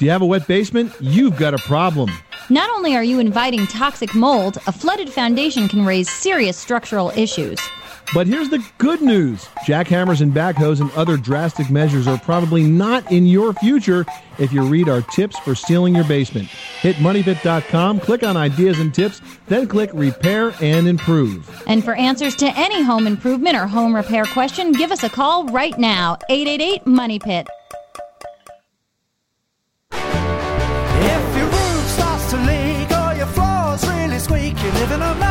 Do you have a wet basement? You've got a problem. Not only are you inviting toxic mold, a flooded foundation can raise serious structural issues. But here's the good news jackhammers and backhoes and other drastic measures are probably not in your future if you read our tips for sealing your basement. Hit moneypit.com, click on ideas and tips, then click repair and improve. And for answers to any home improvement or home repair question, give us a call right now 888 Money Pit. You a money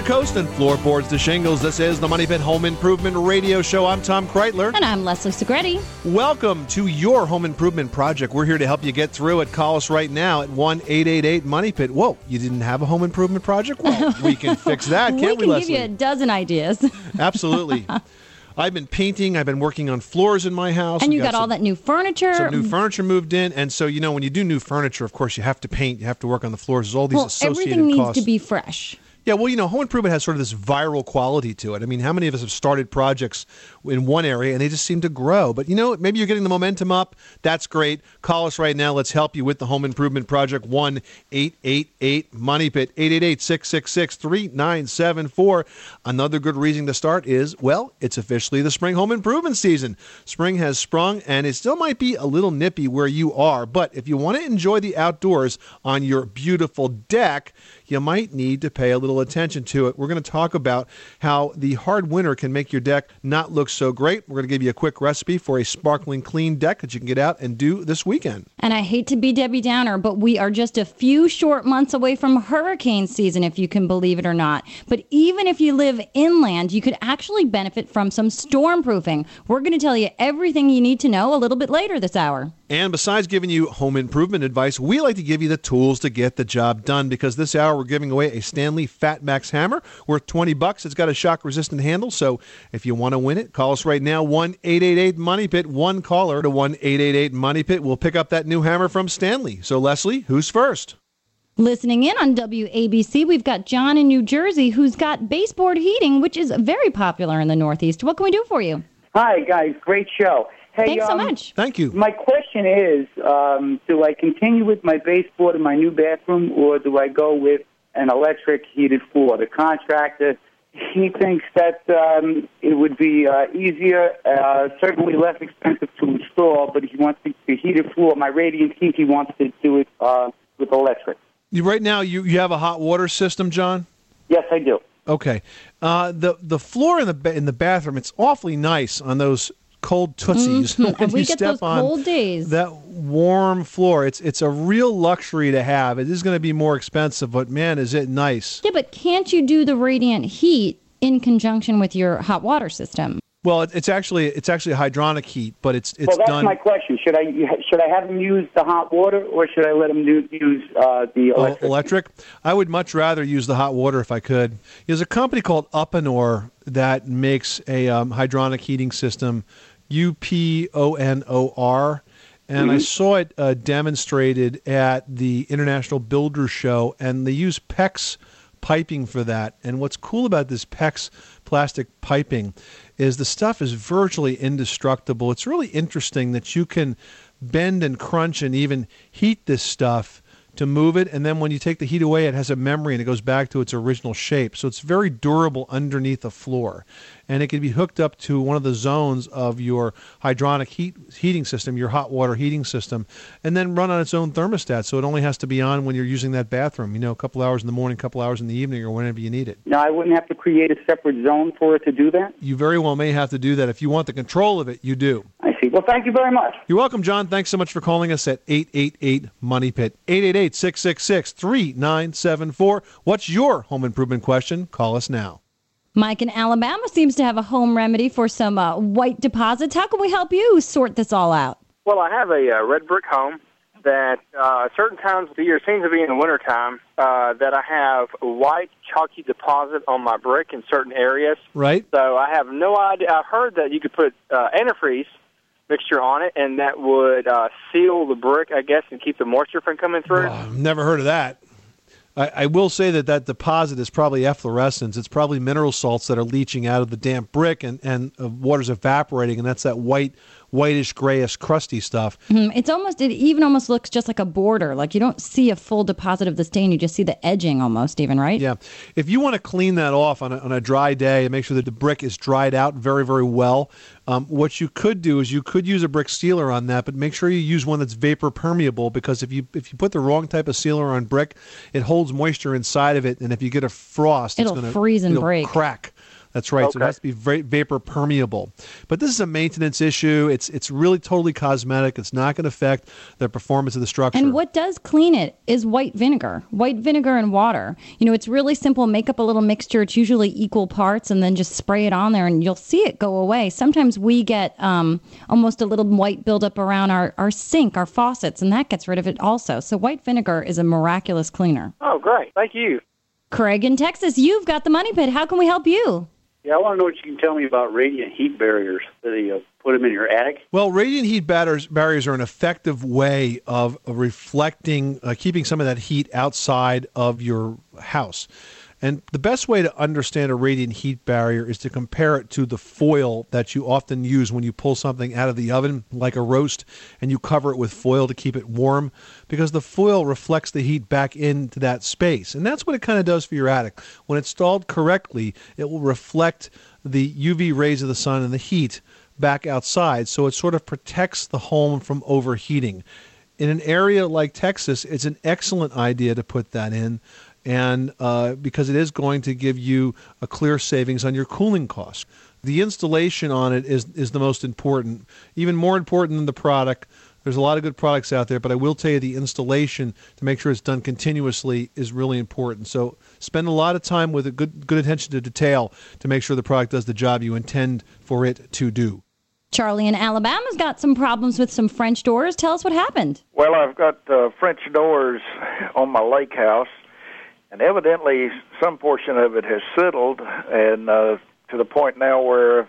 to coast and floorboards to shingles, this is the Money Pit Home Improvement Radio Show. I'm Tom Kraeutler. And I'm Leslie Segrete. Welcome to your home improvement project. We're here to help you get through it. Call us right now at 1 888 Money Pit. Whoa, you didn't have a home improvement project? Well, we can fix that, can't can we, give Leslie? you a dozen ideas. Absolutely. I've been painting. I've been working on floors in my house. and you got all some- that new furniture. Some new furniture moved in, and so you know when you do new furniture, of course you have to paint, you have to work on the floors. There's all these well, associated everything needs costs. to be fresh. Yeah, well, you know, home improvement has sort of this viral quality to it. I mean, how many of us have started projects in one area and they just seem to grow? But you know, maybe you're getting the momentum up. That's great. Call us right now. Let's help you with the home improvement project. One eight eight eight Money Pit eight eight eight six six six three nine seven four. Another good reason to start is well, it's officially the spring home improvement season. Spring has sprung, and it still might be a little nippy where you are. But if you want to enjoy the outdoors on your beautiful deck, you might need to pay a little attention to it. We're going to talk about how the hard winter can make your deck not look so great. We're going to give you a quick recipe for a sparkling clean deck that you can get out and do this weekend. And I hate to be Debbie Downer, but we are just a few short months away from hurricane season, if you can believe it or not. But even if you live inland, you could actually benefit from some storm proofing. We're going to tell you everything you need to know a little bit later this hour. And besides giving you home improvement advice, we like to give you the tools to get the job done because this hour we're giving away a Stanley Fat Max hammer worth 20 bucks. It's got a shock resistant handle, so if you want to win it, call us right now 1-888 Money Pit. One caller to 1-888 Money Pit We'll pick up that new hammer from Stanley. So Leslie, who's first? Listening in on WABC, we've got John in New Jersey who's got baseboard heating, which is very popular in the Northeast. What can we do for you? Hi, guys. Great show. Hey, Thanks so um, much. Thank you. My question is, um, do I continue with my baseboard in my new bathroom, or do I go with an electric heated floor? The contractor, he thinks that um, it would be uh, easier, uh, certainly less expensive to install, but he wants the, the heated floor. My radiant heat, he wants to do it uh, with electric. You, right now, you, you have a hot water system, John? Yes, I do. Okay. Uh, the the floor in the ba- in the bathroom it's awfully nice on those cold tootsies Mhm. when And we you get step those on cold days. that warm floor. It's it's a real luxury to have. It is going to be more expensive, but man, is it nice. Yeah, but can't you do the radiant heat in conjunction with your hot water system? Well, it's actually it's actually hydronic heat, but it's it's well, that's done my question. Should I should I have them use the hot water, or should I let them do, use uh, the Oh, electric? electric. I would much rather use the hot water if I could. There's a company called Uponor that makes a um, hydronic heating system, U P O N O R, and I saw it uh, demonstrated at the International Builder Show, and they use PEX piping for that. And what's cool about this PEX plastic piping is the stuff is virtually indestructible. It's really interesting that you can bend and crunch and even heat this stuff to move it and then when you take the heat away it has a memory and it goes back to its original shape so it's very durable underneath the floor and it can be hooked up to one of the zones of your hydronic heat heating system your hot water heating system and then run on its own thermostat so it only has to be on when you're using that bathroom you know a couple hours in the morning a couple hours in the evening or whenever you need it Now, I wouldn't have to create a separate zone for it to do that. you very well may have to do that if you want the control of it you do I see. Well, thank you very much. You're welcome, John. Thanks so much for calling us at 888 Money Pit. 888 666 3974. What's your home improvement question? Call us now. Mike in Alabama seems to have a home remedy for some uh, white deposits. How can we help you sort this all out? Well, I have a uh, red brick home, that uh, certain times of the year, seems to be in the wintertime, uh, that I have a white chalky deposit on my brick in certain areas. Right? So I have no idea. I've heard that you could put uh, antifreeze mixture on it, and that would uh, seal the brick, I guess, and keep the moisture from coming through. I've never heard of that. I, I will say that that deposit is probably efflorescence. It's probably mineral salts that are leaching out of the damp brick, and and uh, water's evaporating, and that's that white, whitish, grayish, crusty stuff. Mhm. It's almost, it even almost looks just like a border. Like you don't see a full deposit of the stain, you just see the edging almost, even, right? Yeah. If you want to clean that off on a, on a dry day and make sure that the brick is dried out very, very well, um, what you could do is you could use a brick sealer on that, but make sure you use one that's vapor permeable because if you if you put the wrong type of sealer on brick, it holds moisture inside of it, and if you get a frost, It'll it's going to freeze and break. crack. That's right. So it has to be va- vapor permeable. But this is a maintenance issue. It's it's really totally cosmetic. It's not going to affect the performance of the structure. And what does clean it is white vinegar, white vinegar and water. You know, it's really simple. Make up a little mixture. It's usually equal parts, and then just spray it on there, and you'll see it go away. Sometimes we get um, almost a little white buildup around our, our sink, our faucets, and that gets rid of it also. So white vinegar is a miraculous cleaner. Oh, great. Thank you. Craig in Texas, you've got the money pit. How can we help you? Yeah, I want to know what you can tell me about radiant heat barriers. Do you uh, put them in your attic? Well, radiant heat batters, barriers are an effective way of reflecting, uh, keeping some of that heat outside of your house. And the best way to understand a radiant heat barrier is to compare it to the foil that you often use when you pull something out of the oven, like a roast, and you cover it with foil to keep it warm, because the foil reflects the heat back into that space. And that's what it kind of does for your attic. When it's installed correctly, it will reflect the UV rays of the sun and the heat back outside, so it sort of protects the home from overheating. In an area like Texas, it's an excellent idea to put that in, and uh, because it is going to give you a clear savings on your cooling costs. The installation on it is is the most important, even more important than the product. There's a lot of good products out there, but I will tell you the installation to make sure it's done continuously is really important. So spend a lot of time with a good good attention to detail to make sure the product does the job you intend for it to do. Charlie in Alabama's got some problems with some French doors. Tell us what happened. Well, I've got uh, French doors on my lake house, and evidently some portion of it has settled, and uh, to the point now where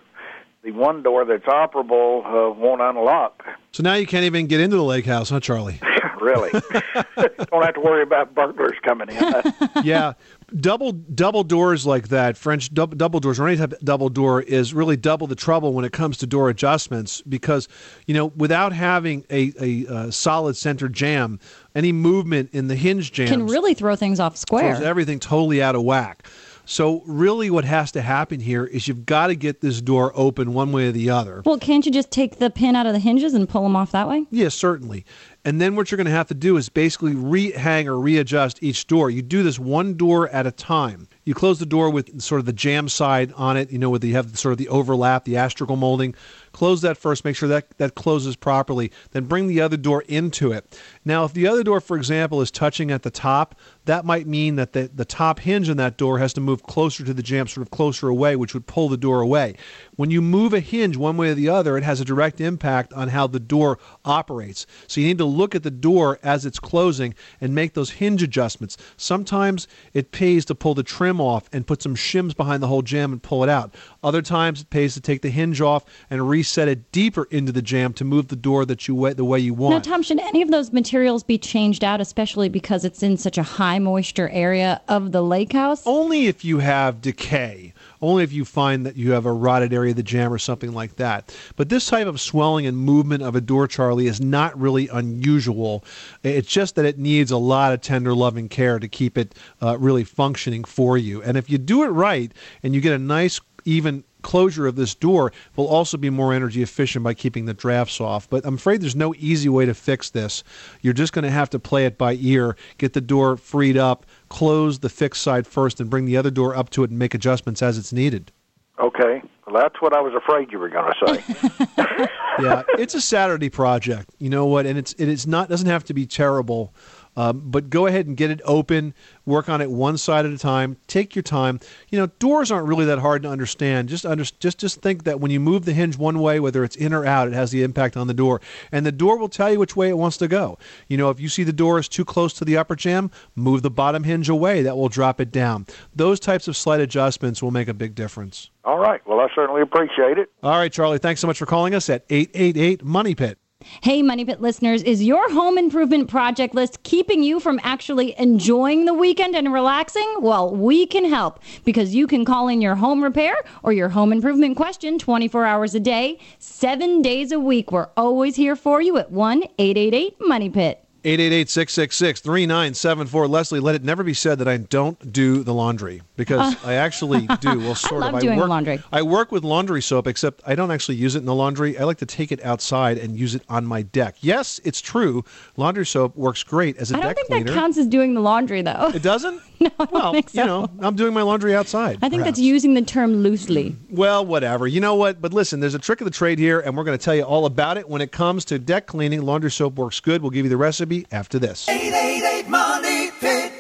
the one door that's operable uh, won't unlock. So now you can't even get into the lake house, huh, Charlie? really, don't have to worry about burglars coming in. yeah, double double doors like that, French double, double doors or any type of double door is really double the trouble when it comes to door adjustments because you know without having a, a, uh solid center jamb, any movement in the hinge jambs Can really throw things off square. throws everything totally out of whack. So really, what has to happen here is you've got to get this door open one way or the other. Well, can't you just take the pin out of the hinges and pull them off that way? Yes, certainly. And then what you're going to have to do is basically rehang or readjust each door. You do this one door at a time. You close the door with sort of the jamb side on it, you know, with the, you have sort of the overlap, the astragal molding. Close that first, make sure that that closes properly. Then bring the other door into it. Now, if the other door, for example, is touching at the top, that might mean that the, the top hinge on that door has to move closer to the jamb, sort of closer away, which would pull the door away. When you move a hinge one way or the other, it has a direct impact on how the door operates. So you need to look at the door as it's closing and make those hinge adjustments. Sometimes it pays to pull the trim off and put some shims behind the whole jamb and pull it out. Other times it pays to take the hinge off and reset it deeper into the jamb to move the door that you the way you want. Now, Tom, should any of those materials be changed out, especially because it's in such a high moisture area of the lake house? Only if you have decay. Only if you find that you have a rotted area of the jamb or something like that. But this type of swelling and movement of a door, Charlie, is not really unusual. It's just that it needs a lot of tender, loving care to keep it uh, really functioning for you. And if you do it right and you get a nice, even closure of this door will also be more energy efficient by keeping the drafts off. But I'm afraid there's no easy way to fix this. You're just going to have to play it by ear, get the door freed up, close the fixed side first, and bring the other door up to it and make adjustments as it's needed. okay, well, that's what I was afraid you were going to say. yeah, it's a Saturday project. You know what? And it's it is not doesn't have to be terrible. Um, but go ahead and get it open. Work on it one side at a time. Take your time. You know, doors aren't really that hard to understand. Just under, just just think that when you move the hinge one way, whether it's in or out, it has the impact on the door, and the door will tell you which way it wants to go. You know, if you see the door is too close to the upper jamb, move the bottom hinge away. That will drop it down. Those types of slight adjustments will make a big difference. All right. Well, I certainly appreciate it. All right, Charlie. Thanks so much for calling us at eight eight eight Money Pit. Hey, Money Pit listeners, is your home improvement project list keeping you from actually enjoying the weekend and relaxing? Well, we can help because you can call in your home repair or your home improvement question 24 hours a day, seven days a week. We're always here for you at 1 888 Money Pit. 888-666-3974. Leslie, let it never be said that I don't do the laundry because oh. I actually do. Well, sort I love of. doing work, laundry. I work with laundry soap, except I don't actually use it in the laundry. I like to take it outside and use it on my deck. Yes, it's true. Laundry soap works great as a I don't think cleaner. that counts as doing the laundry, though. It doesn't? no, I don't well, think so. you know, I'm doing my laundry outside. I think perhaps. that's using the term loosely. Well, whatever. You know what? But listen, there's a trick of the trade here, and we're going to tell you all about it. When it comes to deck cleaning, laundry soap works good. We'll give you the recipe after this. 888 Money Pit.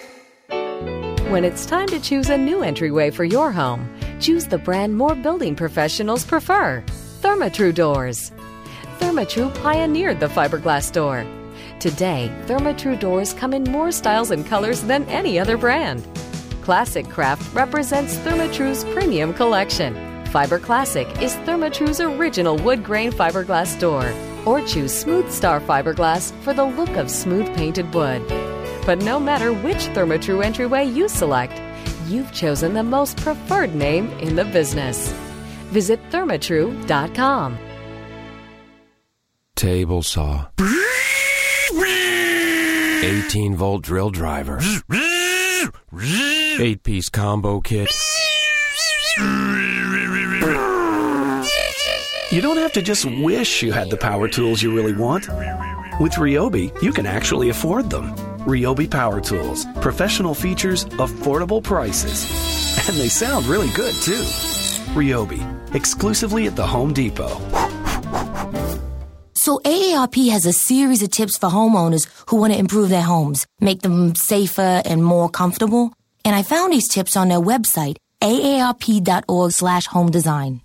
When it's time to choose a new entryway for your home, choose the brand more building professionals prefer Therma-Tru Doors. Therma-Tru pioneered the fiberglass door. Today, Therma-Tru doors come in more styles and colors than any other brand. Classic Craft represents Therma-Tru's premium collection. Fiber Classic is Therma-Tru's original wood grain fiberglass door. Or choose Smooth Star fiberglass for the look of smooth painted wood. But no matter which Therma-Tru entryway you select, you've chosen the most preferred name in the business. Visit thermatru.com. Table saw. 18 volt drill driver. 8 piece combo kit. You don't have to just wish you had the power tools you really want. With Ryobi, you can actually afford them. Ryobi Power Tools. Professional features, affordable prices. And they sound really good, too. Ryobi. Exclusively at the Home Depot. So AARP has a series of tips for homeowners who want to improve their homes, make them safer and more comfortable. And I found these tips on their website, aarp.org slash home design.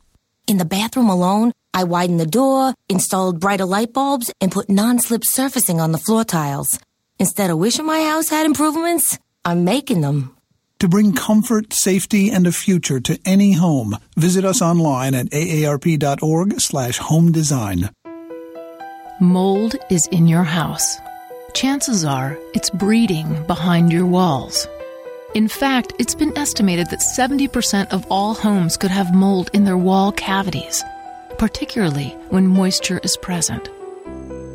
In the bathroom alone, I widened the door, installed brighter light bulbs, and put non-slip surfacing on the floor tiles. Instead of wishing my house had improvements, I'm making them. To bring comfort, safety, and a future to any home, visit us online at aarp.org slash home design. Mold is in your house. Chances are it's breeding behind your walls. In fact, it's been estimated that 70% of all homes could have mold in their wall cavities, particularly when moisture is present.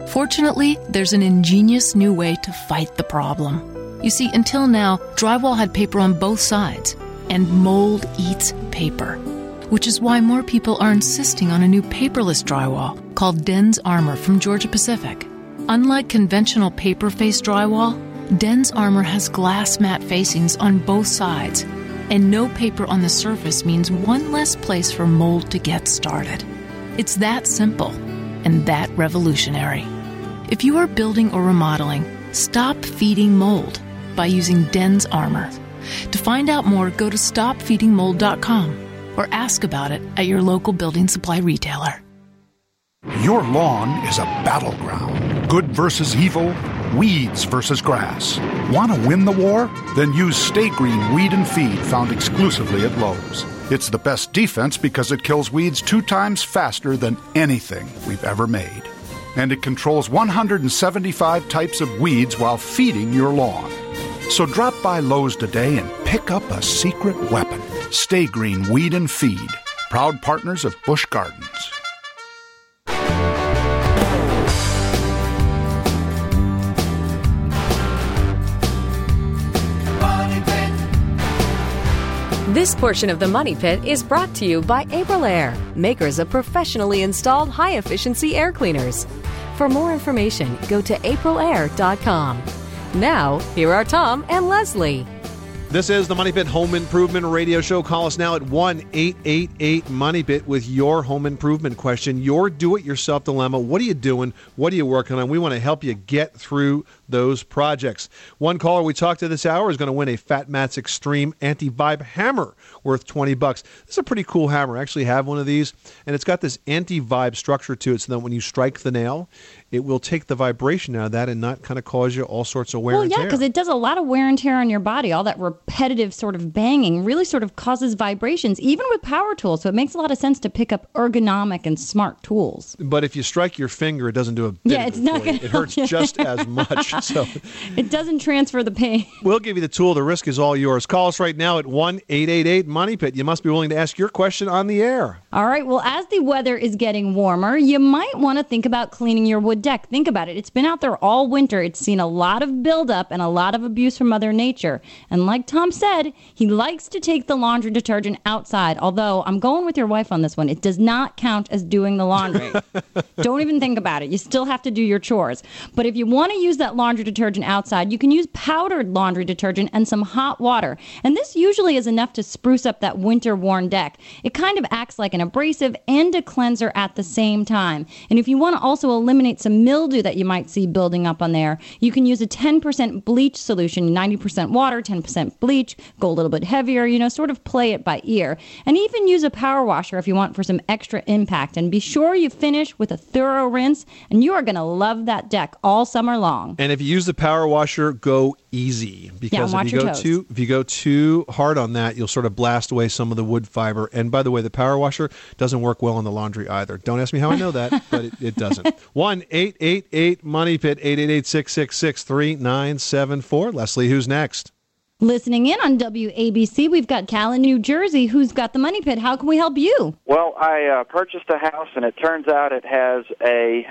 Fortunately, there's an ingenious new way to fight the problem. You see, until now, drywall had paper on both sides, and mold eats paper, which is why more people are insisting on a new paperless drywall called Dens Armor from Georgia Pacific. Unlike conventional paper faced drywall, Dens Armor has glass mat facings on both sides, and no paper on the surface means one less place for mold to get started. It's that simple and that revolutionary. If you are building or remodeling, stop feeding mold by using Dens Armor. To find out more, go to stopfeedingmold.com or ask about it at your local building supply retailer. Your lawn is a battleground. Good versus evil, weeds versus grass. Want to win the war? Then use Sta-Green Weed and Feed found exclusively at Lowe's. It's the best defense because it kills weeds two times faster than anything we've ever made. And it controls 175 types of weeds while feeding your lawn. So drop by Lowe's today and pick up a secret weapon. Sta-Green Weed and Feed. Proud partners of Busch Gardens. This portion of the Money Pit is brought to you by Aprilaire, makers of professionally installed high efficiency air cleaners. For more information, go to aprilaire.com. Now, here are Tom and Leslie. This is the Money Pit Home Improvement Radio Show. Call us now at 1 888 Money Pit with your home improvement question, your do it yourself dilemma. What are you doing? What are you working on? We want to help you get through those projects. One caller we talked to this hour is going to win a Fat Max Extreme Anti Vibe hammer worth 20 bucks. This is a pretty cool hammer. I actually have one of these, and it's got this anti vibe structure to it so that when you strike the nail, it will take the vibration out of that and not kind of cause you all sorts of wear Well, and yeah, tear. Yeah, because it does a lot of wear and tear on your body. All that repetitive sort of banging really sort of causes vibrations, even with power tools. So it makes a lot of sense to pick up ergonomic and smart tools. But if you strike your finger, it doesn't do a bit Yeah, it's not gonna It hurts just as much. So It doesn't transfer the pain. we'll give you the tool. The risk is all yours. Call us right now at one eight eight eight Money Pit. You must be willing to ask your question on the air. All right. Well, as the weather is getting warmer, you might want to think about cleaning your wood deck. Think about it. It's been out there all winter. It's seen a lot of buildup and a lot of abuse from Mother Nature. And like Tom said, he likes to take the laundry detergent outside. Although I'm going with your wife on this one. It does not count as doing the laundry. Don't even think about it. You still have to do your chores. But if you want to use that laundry detergent outside, you can use powdered laundry detergent and some hot water. And this usually is enough to spruce up that winter worn deck. It kind of acts like an abrasive and a cleanser at the same time. And if you want to also eliminate some mildew that you might see building up on there, you can use a 10% bleach solution, 90% water, 10% bleach, go a little bit heavier, you know, sort of play it by ear. And even use a power washer if you want for some extra impact. And be sure you finish with a thorough rinse, and you are going to love that deck all summer long. And if you use the power washer, go easy because watch if you go toes. too if you go too hard on that, you'll sort of blast away some of the wood fiber. And by the way, the power washer doesn't work well in the laundry either. Don't ask me how I know that, but it, it doesn't. One eight eight eight Money Pit eight eight eight six six six three nine seven four. Leslie, who's next? Listening in on WABC, we've got Cal in New Jersey who's got the money pit. How can we help you? Well, I uh, purchased a house, and it turns out it has a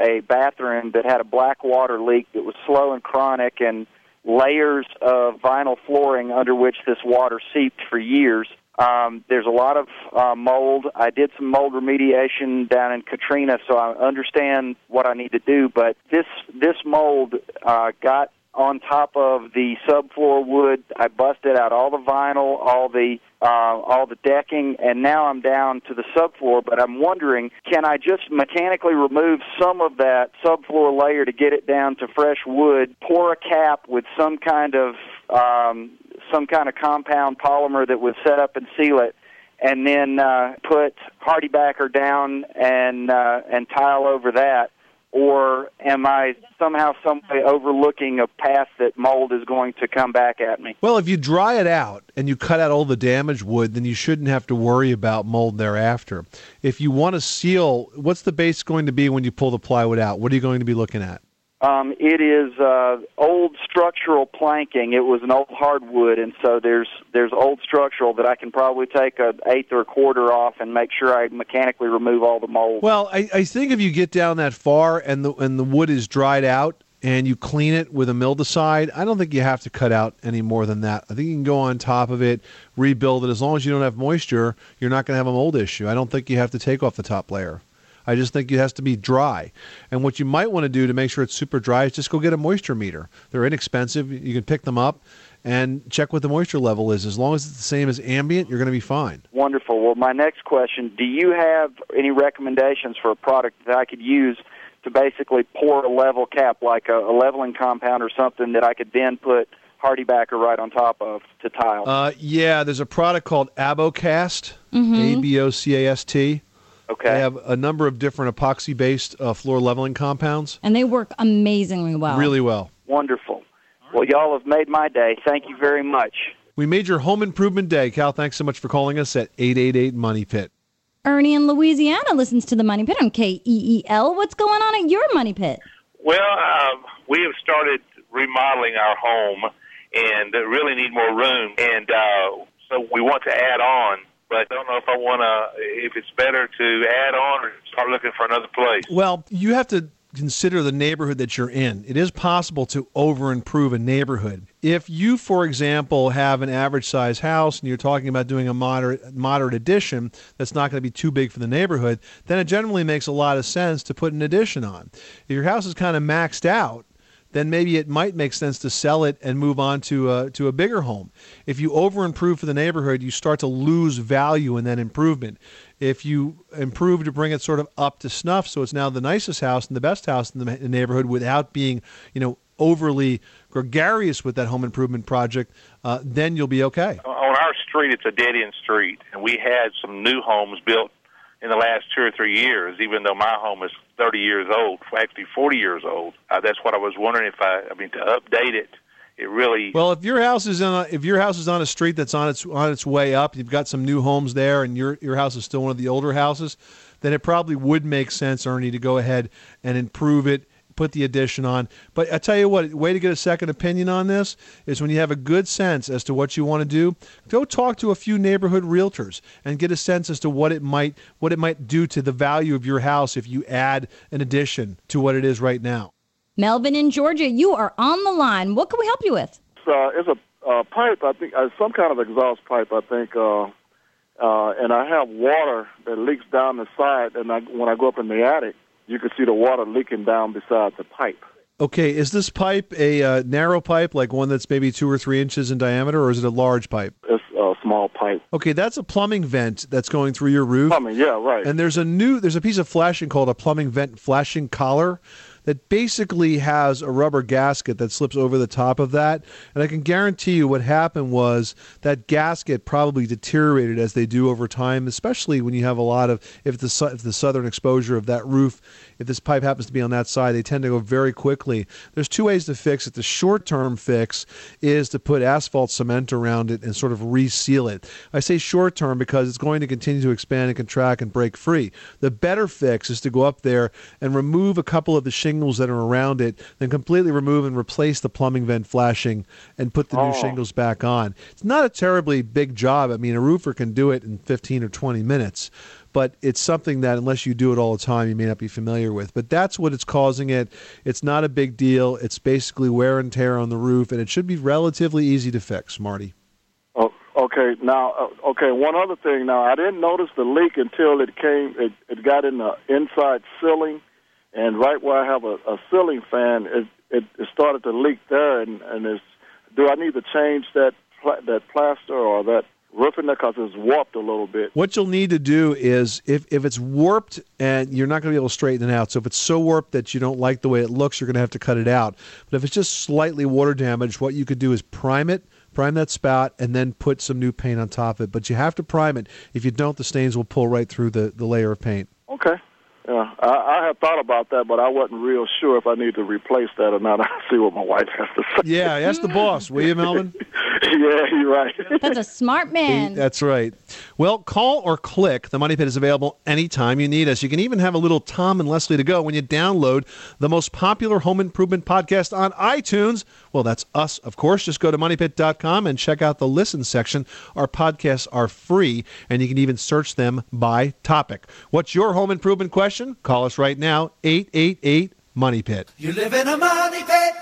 a bathroom that had a black water leak that was slow and chronic, and layers of vinyl flooring under which this water seeped for years. Um, there's a lot of uh, mold. I did some mold remediation down in Katrina, so I understand what I need to do. But this this mold uh, got on top of the subfloor wood. I busted out all the vinyl, all the uh, all the decking, and now I'm down to the subfloor. But I'm wondering, can I just mechanically remove some of that subfloor layer to get it down to fresh wood? Pour a cap with some kind of um, some kind of compound polymer that would set up and seal it. And then uh, put Hardie backer down and uh, and tile over that or am I somehow, some way overlooking a path that mold is going to come back at me? Well, if you dry it out and you cut out all the damaged wood, then you shouldn't have to worry about mold thereafter. If you want to seal, what's the base going to be when you pull the plywood out? What are you going to be looking at? Um, it is uh, old structural planking. It was an old hardwood, and so there's there's old structural that I can probably take an eighth or a quarter off and make sure I mechanically remove all the mold. Well, I, I think if you get down that far and the and the wood is dried out and you clean it with a mildicide, I don't think you have to cut out any more than that. I think you can go on top of it, rebuild it. As long as you don't have moisture, you're not going to have a mold issue. I don't think you have to take off the top layer. I just think it has to be dry. And what you might want to do to make sure it's super dry is just go get a moisture meter. They're inexpensive. You can pick them up and check what the moisture level is. As long as it's the same as ambient, you're going to be fine. Wonderful. Well, my next question: Do you have any recommendations for a product that I could use to basically pour a level cap, like a, a leveling compound or something, that I could then put Hardie backer right on top of to tile? Uh, yeah, there's a product called Abocast, Mhm. A B O C A S T. Okay. They have a number of different epoxy based uh, floor leveling compounds. And they work amazingly well. Really well. Wonderful. Well, y'all have made my day. Thank you very much. We made your home improvement day. Cal, thanks so much for calling us at 888 Money Pit. Ernie in Louisiana listens to the Money Pit on KEEL. What's going on at your Money Pit? Well, um, we have started remodeling our home and uh, really need more room, and uh, so we want to add on. But I don't know if I want to, if it's better to add on or start looking for another place. Well, you have to consider the neighborhood that you're in. It is possible to over improve a neighborhood. If you, for example, have an average size house and you're talking about doing a moderate moderate addition that's not going to be too big for the neighborhood, then it generally makes a lot of sense to put an addition on. If your house is kind of maxed out, then maybe it might make sense to sell it and move on to a, to a bigger home. If you over improve for the neighborhood, you start to lose value in that improvement. If you improve to bring it sort of up to snuff, so it's now the nicest house and the best house in the neighborhood without being, you know, overly gregarious with that home improvement project, uh, then you'll be okay. On our street, it's a dead end street, and we had some new homes built in the last two or three years. Even though my home is 30 years old, actually 40 years old. Uh, that's what I was wondering if I, I mean, to update it. It really well. If your house is on a, if your house is on a street that's on its on its way up, you've got some new homes there, and your your house is still one of the older houses, then it probably would make sense, Ernie, to go ahead and improve it put the addition on. But I tell you what, way to get a second opinion on this is when you have a good sense as to what you want to do, go talk to a few neighborhood realtors and get a sense as to what it might what it might do to the value of your house if you add an addition to what it is right now. Melvin in Georgia, you are on the line. What can we help you with? It's, uh, it's a uh, pipe, I think, uh, some kind of exhaust pipe, I think. Uh, uh, and I have water that leaks down the side, and I, when I go up in the attic, you can see the water leaking down beside the pipe. Okay, is this pipe a uh, narrow pipe, like one that's maybe two or three inches in diameter, or is it a large pipe? It's a small pipe. Okay, that's a plumbing vent that's going through your roof. Plumbing, yeah, right. And there's a new, there's a piece of flashing called a plumbing vent flashing collar that basically has a rubber gasket that slips over the top of that. And I can guarantee you what happened was that gasket probably deteriorated as they do over time, especially when you have a lot of, if the, if the southern exposure of that roof, if this pipe happens to be on that side, they tend to go very quickly. There's two ways to fix it. The short term fix is to put asphalt cement around it and sort of reseal it. I say short term because it's going to continue to expand and contract and break free. The better fix is to go up there and remove a couple of the shingles that are around it, then completely remove and replace the plumbing vent flashing and put the Oh. new shingles back on. It's not a terribly big job. I mean, a roofer can do it in 15 or 20 minutes, but it's something that unless you do it all the time, you may not be familiar with. But that's what it's causing it. It's not a big deal. It's basically wear and tear on the roof, and it should be relatively easy to fix, Marty. Oh, okay. Now, uh, okay. One other thing. Now, I didn't notice the leak until it came. It, it got in the inside ceiling, and right where I have a, a ceiling fan, it, it it started to leak there. And and is do I need to change that pla- that plaster or that roofing there because it's warped a little bit? What you'll need to do is if, if it's warped and you're not going to be able to straighten it out. So if it's so warped that you don't like the way it looks, you're going to have to cut it out. But if it's just slightly water damaged, what you could do is prime it, prime that spout, and then put some new paint on top of it. But you have to prime it. If you don't, the stains will pull right through the, the layer of paint. Okay. Yeah, I, I had thought about that, but I wasn't real sure if I need to replace that or not. I see what my wife has to say. Yeah, ask the boss, will you, Melvin? yeah, you're right. That's a smart man. That's right. Well, call or click. The Money Pit is available anytime you need us. You can even have a little Tom and Leslie to go when you download the most popular home improvement podcast on iTunes. Well, that's us, of course. Just go to moneypit.com and check out the listen section. Our podcasts are free, and you can even search them by topic. What's your home improvement question? Call us right now, 888 Money Pit. You live in a money pit.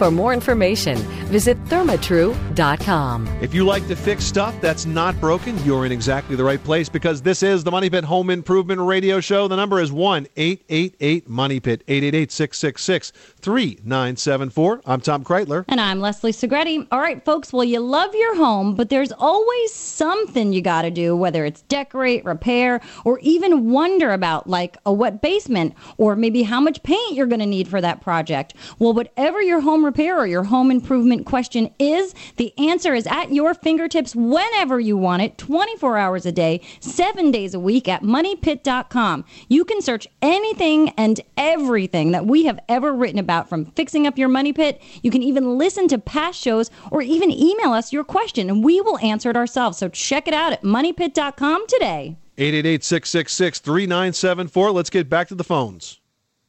For more information, visit thermatru.com. If you like to fix stuff that's not broken, you're in exactly the right place because this is the Money Pit Home Improvement Radio Show. The number is 1 888 Money Pit, 888 666 3974. I'm Tom Kraeutler. And I'm Leslie Segrete. All right, folks, well, you love your home, but there's always something you got to do, whether it's decorate, repair, or even wonder about, like a wet basement, or maybe how much paint you're going to need for that project. Well, whatever your home repair or your home improvement question is, the answer is at your fingertips whenever you want it, 24 hours a day, seven days a week at moneypit.com. You can search anything and everything that we have ever written about from fixing up your money pit. You can even listen to past shows or even email us your question and we will answer it ourselves. So check it out at moneypit.com today. 888 666 3974. Let's get back to the phones.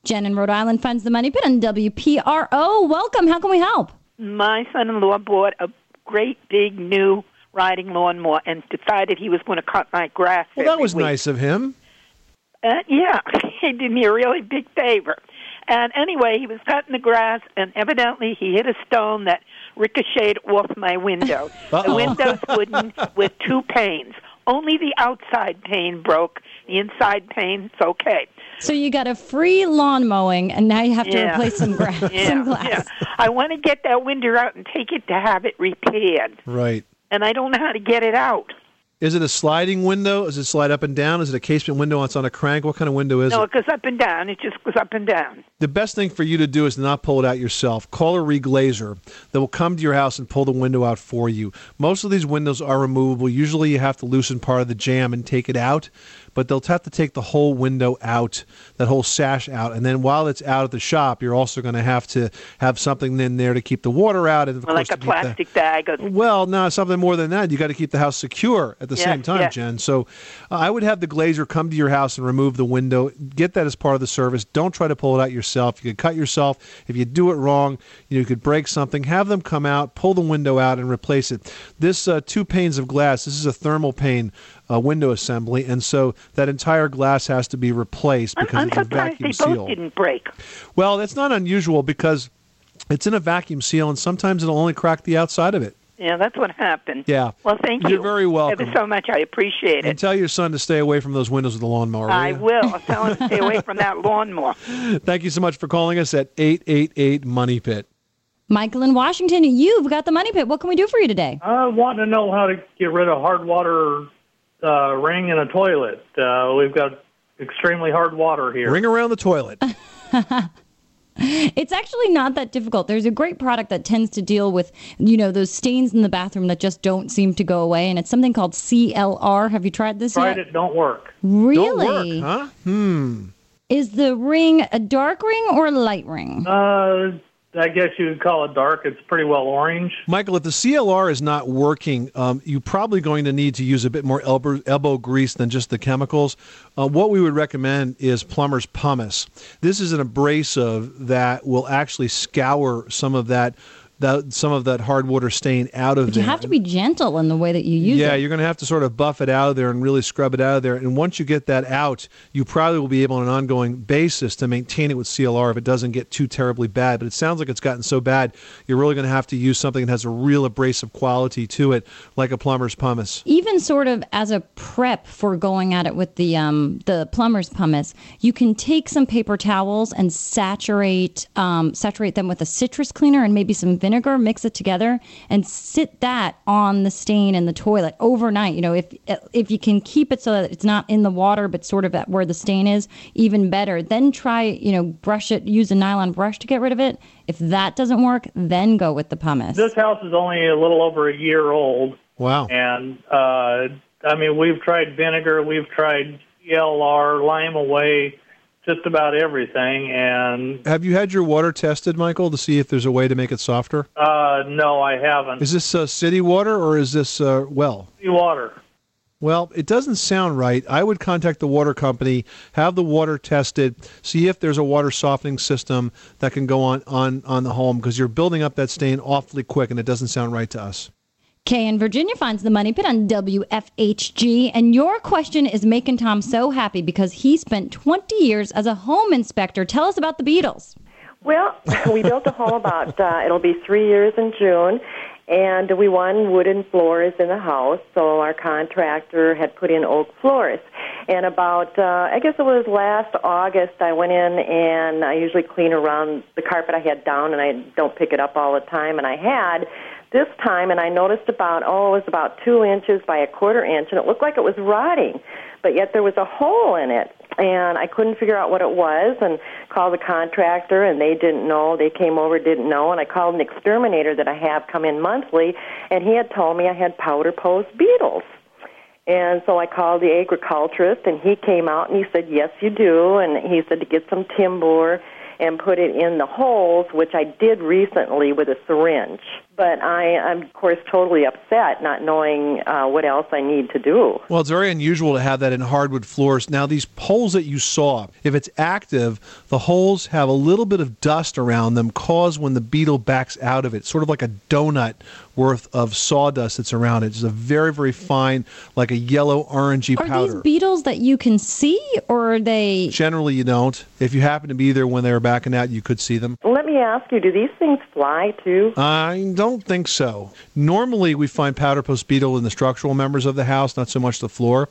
Jen in Rhode Island funds the money pit on WPRO. Welcome. How can we help? My son-in-law bought a great big new riding lawnmower and decided he was going to cut my grass. Well, that was week. nice of him. Uh, yeah, he did me a really big favor. And anyway, he was cutting the grass, and evidently he hit a stone that ricocheted off my window. The Uh-oh. window's wooden with two panes. Only the outside pane broke. The inside pane's okay. So you got a free lawn mowing, and now you have to Yeah. replace some grass, Yeah, some glass. yeah. I want to get that window out and take it to have it repaired, Right. and I don't know how to get it out. Is it a sliding window? Does it slide up and down? Is it a casement window that's on a crank? What kind of window is no, it? No, it goes up and down. It just goes up and down. The best thing for you to do is not pull it out yourself. Call a reglazer that will come to your house and pull the window out for you. Most of these windows are removable. Usually you have to loosen part of the jamb and take it out, but they'll have to take the whole window out, that whole sash out. And then while it's out at the shop, you're also going to have to have something in there to keep the water out. And course, like a keep the- plastic bag. Or, well, no, something more than that. You got to keep the house secure at the Yeah, same time, yeah. Jen. So uh, I would have the glazer come to your house and remove the window. Get that as part of the service. Don't try to pull it out yourself. You could cut yourself. If you do it wrong, you, know, you could break something. Have them come out, pull the window out, and replace it. This uh, two panes of glass. This is a thermal pane uh, window assembly, and so that entire glass has to be replaced because I'm it's a surprised vacuum they both didn't break. Well, that's not unusual because it's in a vacuum seal, and sometimes it'll only crack the outside of it. Yeah, that's what happened. Yeah. Well, thank You're you. very welcome. Thank you so much. I appreciate it. And tell your son to stay away from those windows with the lawnmower. will I ya? will. I'll tell him to stay away from that lawnmower. Thank you so much for calling us at 888 Money Pit. Michael in Washington, you've got the money pit. What can we do for you today? I want to know how to get rid of hard water uh, ring in a toilet. Uh, we've got extremely hard water here. Ring around the toilet. It's actually not that difficult. There's a great product that tends to deal with, you know, those stains in the bathroom that just don't seem to go away, and it's something called CLR. Have you tried this Tried yet? it, don't work. Really? Huh? Hmm. Is the ring a dark ring or a light ring? Uh, I guess you would call it dark. It's pretty well orange. Michael, if the CLR is not working, um, you're probably going to need to use a bit more elbow, elbow grease than just the chemicals. Uh, what we would recommend is plumber's pumice. This is an abrasive that will actually scour some of that, that some of that hard water stain out of But you there. have to be gentle in the way that you use yeah, it. Yeah, you're going to have to sort of buff it out of there and really scrub it out of there. And once you get that out, you probably will be able on an ongoing basis to maintain it with CLR if it doesn't get too terribly bad. But it sounds like it's gotten so bad, you're really going to have to use something that has a real abrasive quality to it, like a plumber's pumice. even sort of as a prep for going at it with the um, the plumber's pumice, you can take some paper towels and saturate um, saturate them with a citrus cleaner and maybe some vinegar, mix it together, and sit that on the stain in the toilet overnight. You know, if if you can keep it so that it's not in the water, but sort of at where the stain is, even better. Then try you know brush it, use a nylon brush to get rid of it. If that doesn't work, then go with the pumice. This house is only a little over a year old. Wow. And, uh, I mean, we've tried vinegar, we've tried CLR, lime away, just about everything. And, Have you had your water tested, Michael, to see if there's a way to make it softer? uh, no, I haven't. Is this uh, city water or is this uh, well? City water. Well, it doesn't sound right. I would contact the water company, have the water tested, see if there's a water softening system that can go on on on the home because you're building up that stain awfully quick, and it doesn't sound right to us. Kay in Virginia finds the money pit on WFHG. And your question is making Tom so happy because he spent 20 years as a home inspector. Tell us about the beetles. Well, we built a home about, uh, it'll be three years in June, and we won wooden floors in the house, so our contractor had put in oak floors. And about, uh, I guess it was last August, I went in and I usually clean around the carpet I had down, and I don't pick it up all the time, and I had this time, and I noticed about, oh, it was about two inches by a quarter inch, and it looked like it was rotting, but yet there was a hole in it and I couldn't figure out what it was and called the contractor and they didn't know. They came over, didn't know, and I called an exterminator that I have come in monthly and he had told me I had powder post beetles. And so I called the agriculturist and he came out and he said, Yes you do and he said to get some Timbor and put it in the holes, which I did recently with a syringe. But I am, of course, totally upset not knowing uh, what else I need to do. Well, it's very unusual to have that in hardwood floors. Now, these holes that you saw, if it's active, the holes have a little bit of dust around them, cause when the beetle backs out of it, sort of like a donut worth of sawdust that's around it. It's a very, very fine, like a yellow orangey Are powder. these beetles that you can see, or are they? Generally, you don't. If you happen to be there when they were backing out, you could see them. Let me ask you, do these things fly too? I don't think so. Normally, we find powder post beetle in the structural members of the house, not so much the floor.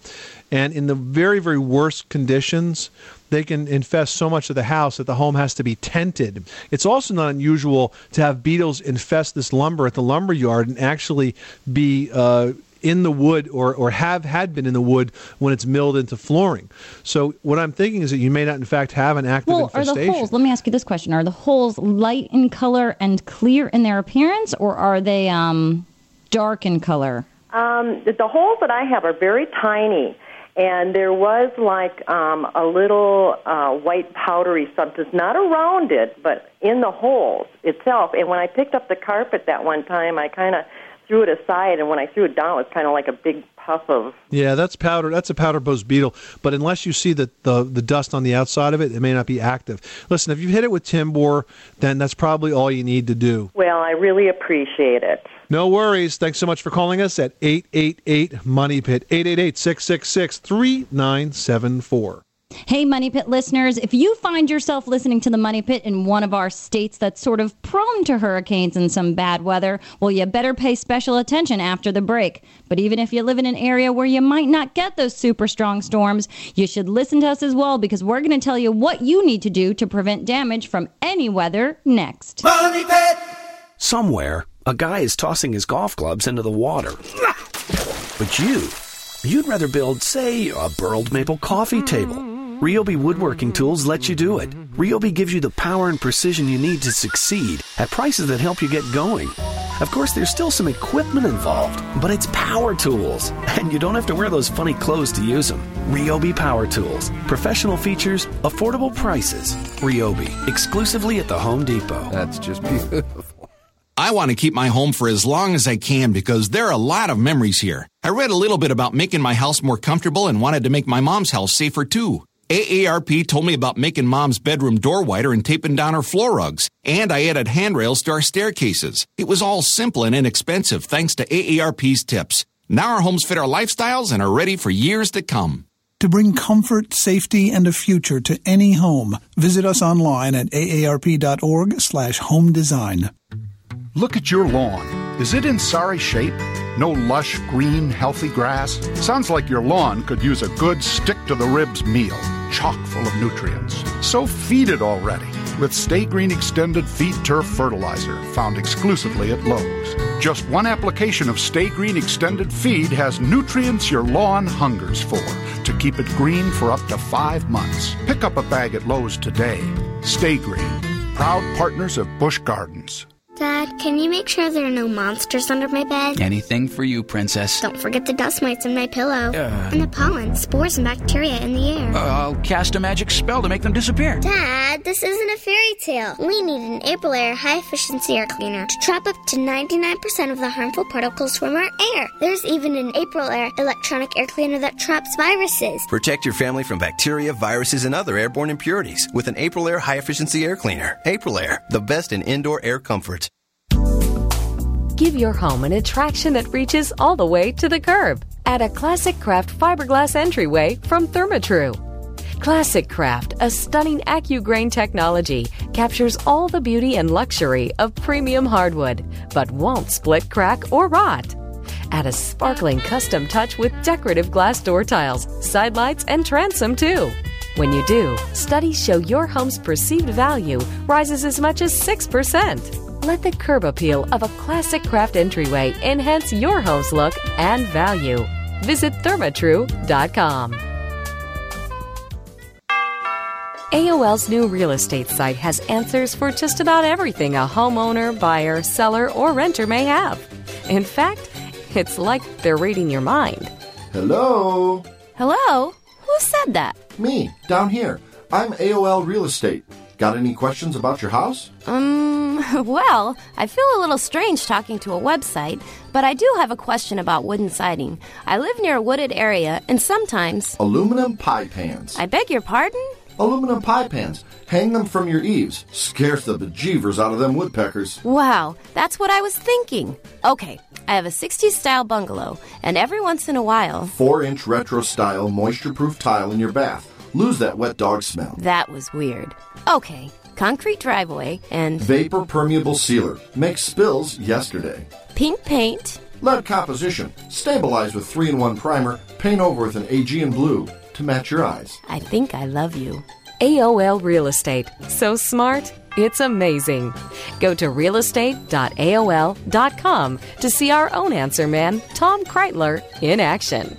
And in the very, very worst conditions, they can infest so much of the house that the home has to be tented. It's also not unusual to have beetles infest this lumber at the lumber yard and actually be. Uh, in the wood or, or have had been in the wood when it's milled into flooring. So what I'm thinking is that you may not in fact have an active Well, are the infestation. holes? Let me ask you this question: Are the holes light in color and clear in their appearance, or are they um, dark in color? Um, the, the holes that I have are very tiny, and there was like um, a little uh, white powdery substance, not around it, but in the holes itself. And when I picked up the carpet that one time, I kind of threw it aside, and when I threw it down, it was kind of like a big puff of. Yeah, that's powder. That's a powder post beetle. But unless you see the, the the dust on the outside of it, it may not be active. Listen, if you hit it with Timbor, then that's probably all you need to do. Well, I really appreciate it. No worries. Thanks so much for calling us at 888 Money Pit 888 666 3974. Hey, Money Pit listeners, if you find yourself listening to the Money Pit in one of our states that's sort of prone to hurricanes and some bad weather, well, you better pay special attention after the break. But even if you live in an area where you might not get those super strong storms, you should listen to us as well because we're going to tell you what you need to do to prevent damage from any weather next. Money Pit! Somewhere, a guy is tossing his golf clubs into the water. But you, you'd rather build, say, a burled maple coffee table. Ryobi Woodworking Tools let you do it. Ryobi gives you the power and precision you need to succeed at prices that help you get going. Of course, there's still some equipment involved, but it's power tools, and you don't have to wear those funny clothes to use them. Ryobi Power Tools. Professional features, affordable prices. Ryobi, exclusively at the Home Depot. That's just beautiful. I want to keep my home for as long as I can because there are a lot of memories here. I read a little bit about making my house more comfortable and wanted to make my mom's house safer too. AARP told me about making mom's bedroom door wider and taping down her floor rugs. And I added handrails to our staircases. It was all simple and inexpensive thanks to AARP's tips. Now our homes fit our lifestyles and are ready for years to come. To bring comfort, safety, and a future to any home, visit us online at aarp.org slash home design. Look at your lawn. Is it in sorry shape? No lush, green, healthy grass? Sounds like your lawn could use a good stick to the ribs meal, chock full of nutrients. So feed it already with Sta-Green Extended Feed Turf Fertilizer, found exclusively at Lowe's. Just one application of Sta-Green Extended Feed has nutrients your lawn hungers for to keep it green for up to five months. Pick up a bag at Lowe's today. Sta-Green, proud partners of Busch Gardens. Dad, can you make sure there are no monsters under my bed? Anything for you, Princess. Don't forget the dust mites in my pillow. Uh. and the pollen, spores, and bacteria in the air. Uh, I'll cast a magic spell to make them disappear. Dad, this isn't a fairy tale. We need an Aprilaire high efficiency air cleaner to trap up to 99% of the harmful particles from our air. There's even an Aprilaire electronic air cleaner that traps viruses. Protect your family from bacteria, viruses, and other airborne impurities with an Aprilaire high efficiency air cleaner. Aprilaire, the best in indoor air comfort. Give your home an attraction that reaches all the way to the curb. Add a Classic Craft fiberglass entryway from Therma-Tru. Classic Craft, a stunning AccuGrain technology, captures all the beauty and luxury of premium hardwood, but won't split, crack, or rot. Add a sparkling custom touch with decorative glass door tiles, side lights, and transom too. When you do, studies show your home's perceived value rises as much as 6%. Let the curb appeal of a classic craft entryway enhance your home's look and value. Visit thermatru.com. AOL's new real estate site has answers for just about everything a homeowner, buyer, seller, or renter may have. In fact, it's like they're reading your mind. Hello? Hello? Who said that? Me, down here. I'm AOL Real Estate. Got any questions about your house? Um, well, I feel a little strange talking to a website, but I do have a question about wooden siding. I live near a wooded area, and sometimes. Aluminum pie pans. I beg your pardon? Aluminum pie pans. Hang them from your eaves. Scares the bejeevers out of them woodpeckers. Wow, that's what I was thinking. Okay, I have a 60s style bungalow, and every once in a while. Four inch retro style moisture proof tile in your bath. Lose that wet dog smell. That was weird. Okay, concrete driveway and. Vapor permeable sealer. Makes spills yesterday. Pink paint. Lead composition. Stabilize with 3 in 1 primer. Paint over with an Aegean blue to match your eyes. I think I love you. AOL Real Estate. So smart, it's amazing. Go to realestate.aol.com to see our own answer man, Tom Kraeutler, in action.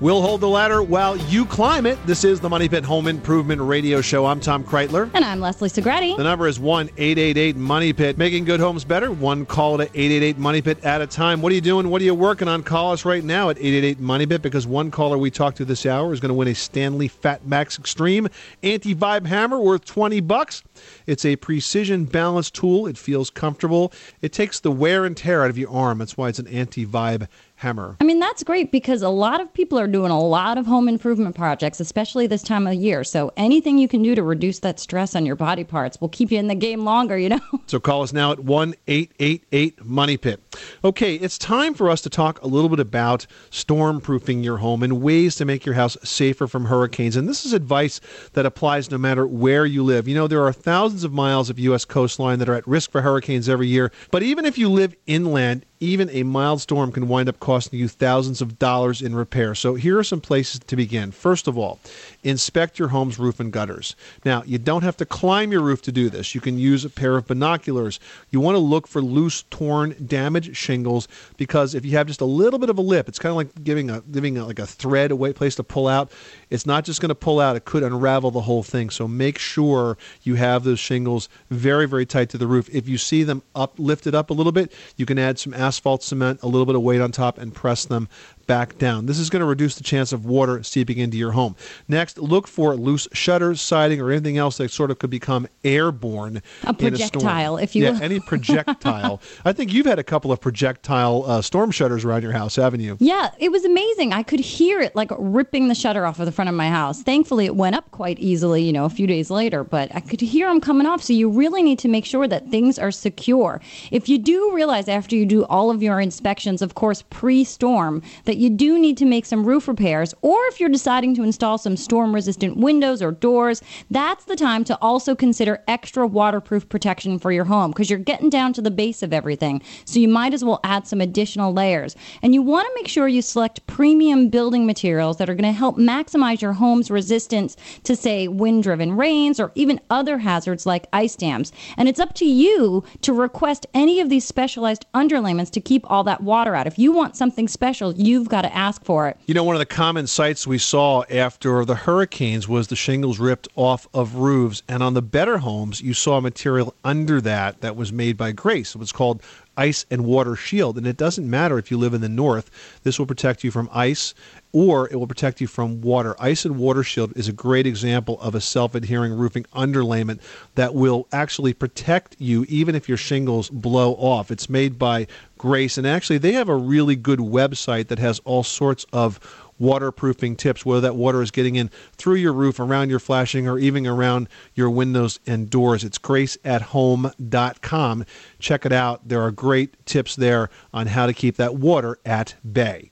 We'll hold the ladder while you climb it. This is the Money Pit Home Improvement Radio Show. I'm Tom Kraeutler. And I'm Leslie Segrete. The number is 1 888 Money Pit. Making good homes better. One call to 888 Money Pit at a time. What are you doing? What are you working on? Call us right now at 888 Money Pit because one caller we talked to this hour is going to win a Stanley Fat Max Extreme anti vibe hammer worth 20 bucks. It's a precision balance tool. It feels comfortable. It takes the wear and tear out of your arm. That's why it's an anti vibe hammer. I mean, that's great because a lot of people are doing a lot of home improvement projects, especially this time of year. So anything you can do to reduce that stress on your body parts will keep you in the game longer, you know? So call us now at 1 888 Money Pit. Okay, it's time for us to talk a little bit about storm-proofing your home and ways to make your house safer from hurricanes. And this is advice that applies no matter where you live. You know, there are thousands of miles of U.S. coastline that are at risk for hurricanes every year. But even if you live inland, even a mild storm can wind up costing you thousands of dollars in repair. So here are some places to begin. First of all, inspect your home's roof and gutters. Now, you don't have to climb your roof to do this. You can use a pair of binoculars. You want to look for loose, torn, damaged shingles because if you have just a little bit of a lip, it's kind of like giving a giving a, like a thread away place to pull out. It's not just going to pull out; it could unravel the whole thing. So make sure you have those shingles very, very tight to the roof. If you see them up lifted up a little bit, you can add some asphalt cement, a little bit of weight on top, and press them back down. This is going to reduce the chance of water seeping into your home. Next, look for loose shutters, siding, or anything else that sort of could become airborne. A projectile, storm. if you yeah, will. any projectile. I think you've had a couple of projectile uh, storm shutters around your house, haven't you? Yeah, it was amazing. I could hear it like ripping the shutter off of the front of my house. Thankfully, it went up quite easily, you know, a few days later, but I could hear them coming off. So you really need to make sure that things are secure. If you do realize after you do all of your inspections, of course, pre storm, that you do need to make some roof repairs, or if you're deciding to install some storm resistant windows or doors, that's the time to also consider extra waterproof protection for your home because you're getting down to the base of everything. So you might as well add some additional layers. And you want to make sure you select premium building materials that are going to help maximize your home's resistance to, say, wind driven rains or even other hazards like ice dams. And it's up to you to request any of these specialized underlayments to keep all that water out. If you want something special, you've got to ask for it. You know, one of the common sights we saw after the hurricanes was the shingles ripped off of roofs. And on the better homes, you saw material under that that was made by Grace. It was called Ice and Water Shield. And it doesn't matter if you live in the north, this will protect you from ice or it will protect you from water. Ice and Water Shield is a great example of a self adhering roofing underlayment that will actually protect you even if your shingles blow off. It's made by Grace, and actually, they have a really good website that has all sorts of waterproofing tips, whether that water is getting in through your roof, around your flashing, or even around your windows and doors. It's graceathome.com. Check it out. There are great tips there on how to keep that water at bay.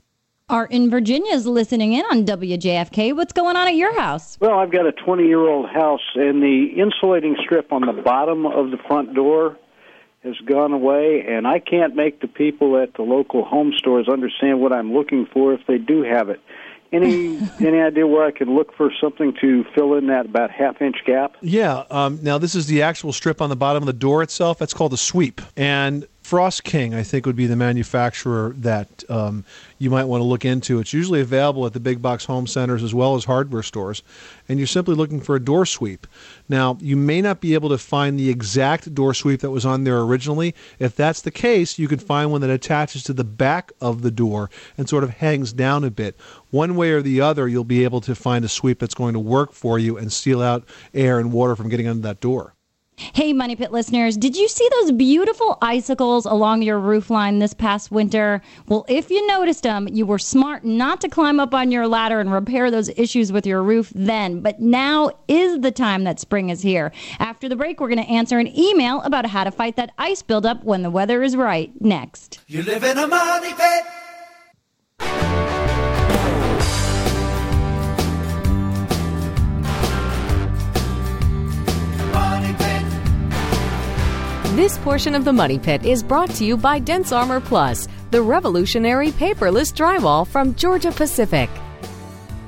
Art in Virginia is listening in on WJFK. What's going on at your house? Well, I've got a 20 year old house, and the insulating strip on the bottom of the front door has gone away, and I can't make the people at the local home stores understand what I'm looking for if they do have it. Any any idea where I could look for something to fill in that about half inch gap? Yeah. Um, now this is the actual strip on the bottom of the door itself. That's called a sweep. And Frost King, I think, would be the manufacturer that um, you might want to look into. It's usually available at the big box home centers as well as hardware stores. And you're simply looking for a door sweep. Now, you may not be able to find the exact door sweep that was on there originally. If that's the case, you can find one that attaches to the back of the door and sort of hangs down a bit. One way or the other, you'll be able to find a sweep that's going to work for you and seal out air and water from getting under that door. Hey, Money Pit listeners, did you see those beautiful icicles along your roof line this past winter? Well, if you noticed them, you were smart not to climb up on your ladder and repair those issues with your roof then. But now is the time that spring is here. After the break, we're going to answer an email about how to fight that ice buildup when the weather is right. Next. You live in a money pit. This portion of the Money Pit is brought to you by DensArmor Plus, the revolutionary paperless drywall from Georgia Pacific.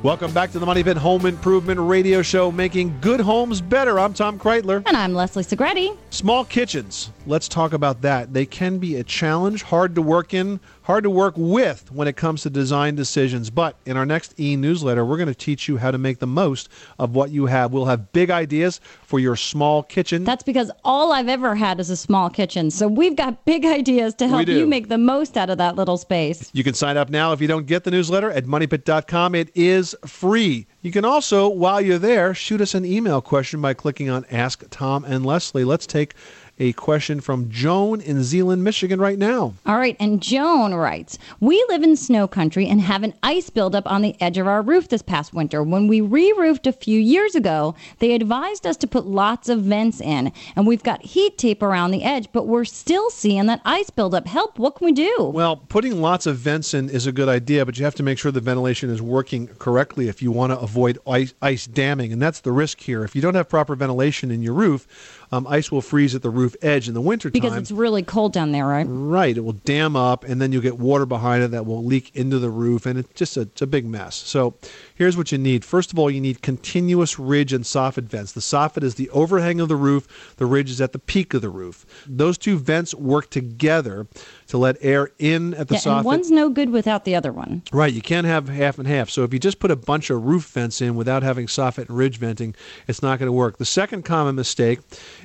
Welcome back to the Money Pit Home Improvement Radio Show, making good homes better. I'm Tom Kraeutler. And I'm Leslie Segrete. Small kitchens. Let's talk about that. They can be a challenge, hard to work in, hard to work with when it comes to design decisions. But in our next e newsletter, we're going to teach you how to make the most of what you have. We'll have big ideas for your small kitchen. That's because all I've ever had is a small kitchen. So we've got big ideas to help you make the most out of that little space. You can sign up now if you don't get the newsletter at moneypit.com. It is free. You can also, while you're there, shoot us an email question by clicking on Ask Tom and Leslie. Let's take a question from Joan in Zeeland, Michigan right now. All right, and Joan writes We live in snow country and have an ice buildup on the edge of our roof this past winter. When we re roofed a few years ago, they advised us to put lots of vents in, and we've got heat tape around the edge, but we're still seeing that ice buildup. Help, what can we do? Well, putting lots of vents in is a good idea, but you have to make sure the ventilation is working correctly if you want to avoid ice, ice damming. And that's the risk here. If you don't have proper ventilation in your roof, um, ice will freeze at the roof edge in the wintertime. Because it's really cold down there, right? Right. It will dam up, and then you'll get water behind it that will leak into the roof, and it's just a, it's a big mess. So here's what you need. First of all, you need continuous ridge and soffit vents. The soffit is the overhang of the roof. The ridge is at the peak of the roof. Those two vents work together to let air in at the yeah, soffit. and one's no good without the other one. Right, you can't have half and half. So if you just put a bunch of roof vents in without having soffit and ridge venting, it's not going to work. The second common mistake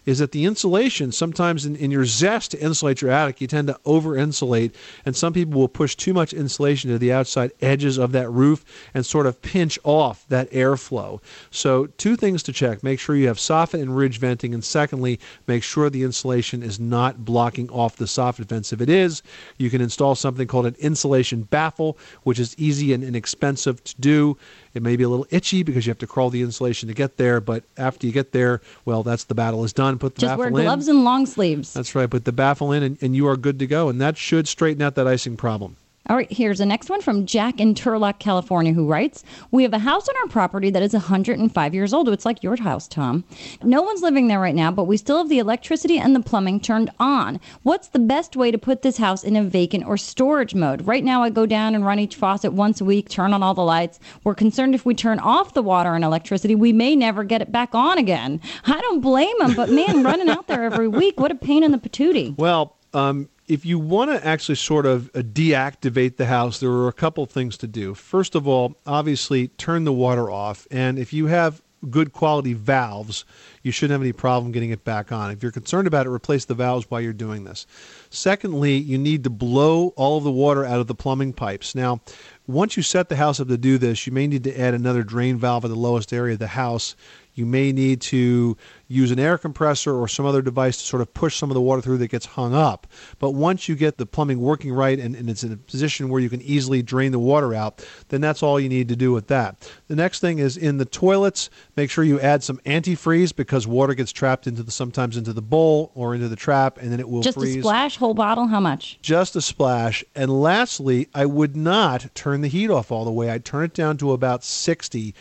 is that the insulation, sometimes in, in your zest to insulate your attic, you tend to over insulate, and some people will push too much insulation to the outside edges of that roof and sort of pinch off that airflow. So, two things to check make sure you have soffit and ridge venting, and secondly, make sure the insulation is not blocking off the soffit vents. If it is, you can install something called an insulation baffle, which is easy and inexpensive to do. It may be a little itchy because you have to crawl the insulation to get there, but after you get there, well, that's the battle is done. Put the Just wear in. gloves and long sleeves. That's right. Put the baffle in, and, and you are good to go. And that should straighten out that icing problem. All right, here's the next one from Jack in Turlock, California, who writes We have a house on our property that is 105 years old. It's like your house, Tom. No one's living there right now, but we still have the electricity and the plumbing turned on. What's the best way to put this house in a vacant or storage mode? Right now, I go down and run each faucet once a week, turn on all the lights. We're concerned if we turn off the water and electricity, we may never get it back on again. I don't blame them, but man, running out there every week, what a pain in the patootie. Well, um, if you want to actually sort of uh, deactivate the house, there are a couple things to do. First of all, obviously, turn the water off. And if you have good quality valves, you shouldn't have any problem getting it back on. If you're concerned about it, replace the valves while you're doing this. Secondly, you need to blow all of the water out of the plumbing pipes. Now, once you set the house up to do this, you may need to add another drain valve at the lowest area of the house. You may need to use an air compressor or some other device to sort of push some of the water through that gets hung up. But once you get the plumbing working right and, and it's in a position where you can easily drain the water out, then that's all you need to do with that. The next thing is in the toilets, make sure you add some antifreeze because water gets trapped into the sometimes into the bowl or into the trap and then it will Just freeze. a splash, whole bottle, how much? Just a splash. And lastly, I would not turn the heat off all the way. I'd turn it down to about 60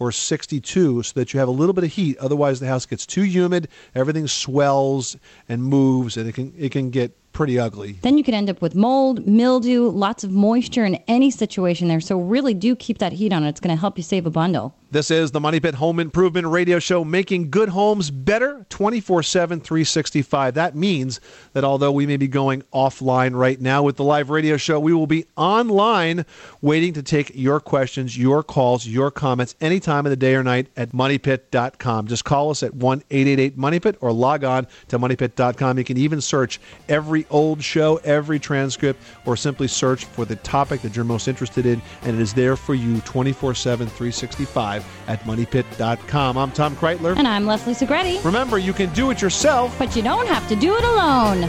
or 62 so that you have a little bit of heat. Otherwise, the house gets too humid, everything swells and moves, and it can it can get pretty ugly. Then you could end up with mold, mildew, lots of moisture in any situation there. So really do keep that heat on. It's going to help you save a bundle. This is the Money Pit Home Improvement Radio Show, making good homes better 24 7, 365. That means that although we may be going offline right now with the live radio show, we will be online waiting to take your questions, your calls, your comments any time of the day or night at moneypit.com. Just call us at 1 888 MoneyPit or log on to moneypit.com. You can even search every old show, every transcript, or simply search for the topic that you're most interested in, and it is there for you 24 7, 365 at moneypit.com. I'm Tom Kraeutler. And I'm Leslie Segrete. Remember, you can do it yourself, but you don't have to do it alone.